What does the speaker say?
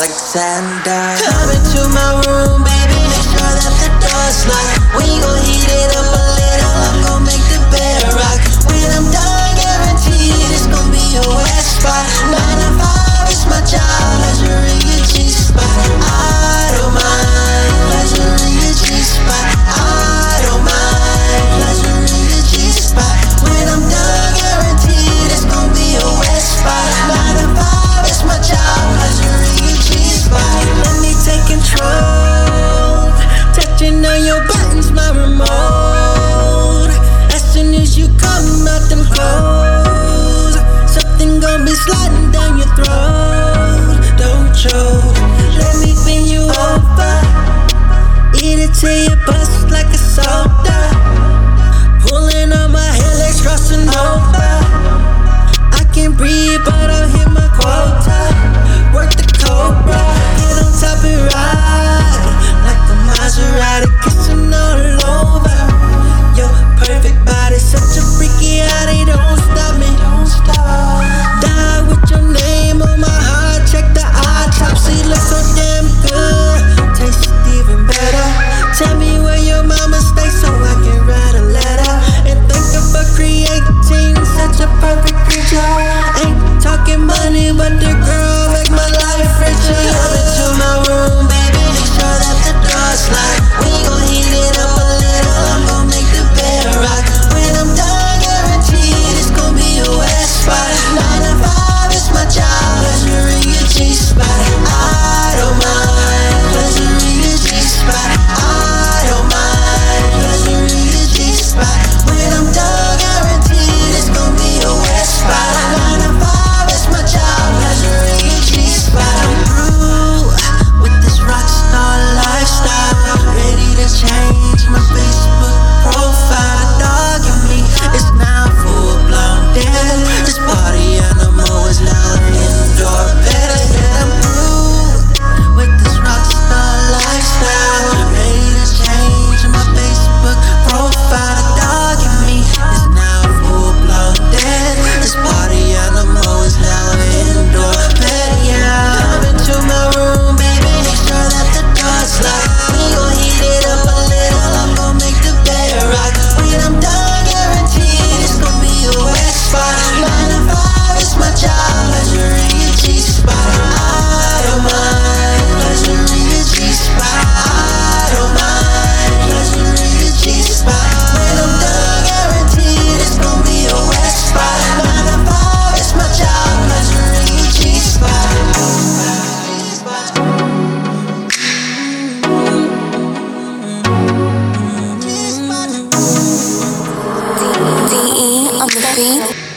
Alexander. Come into my room, baby, make sure that the door's locked. We gon' heat it up a little. You.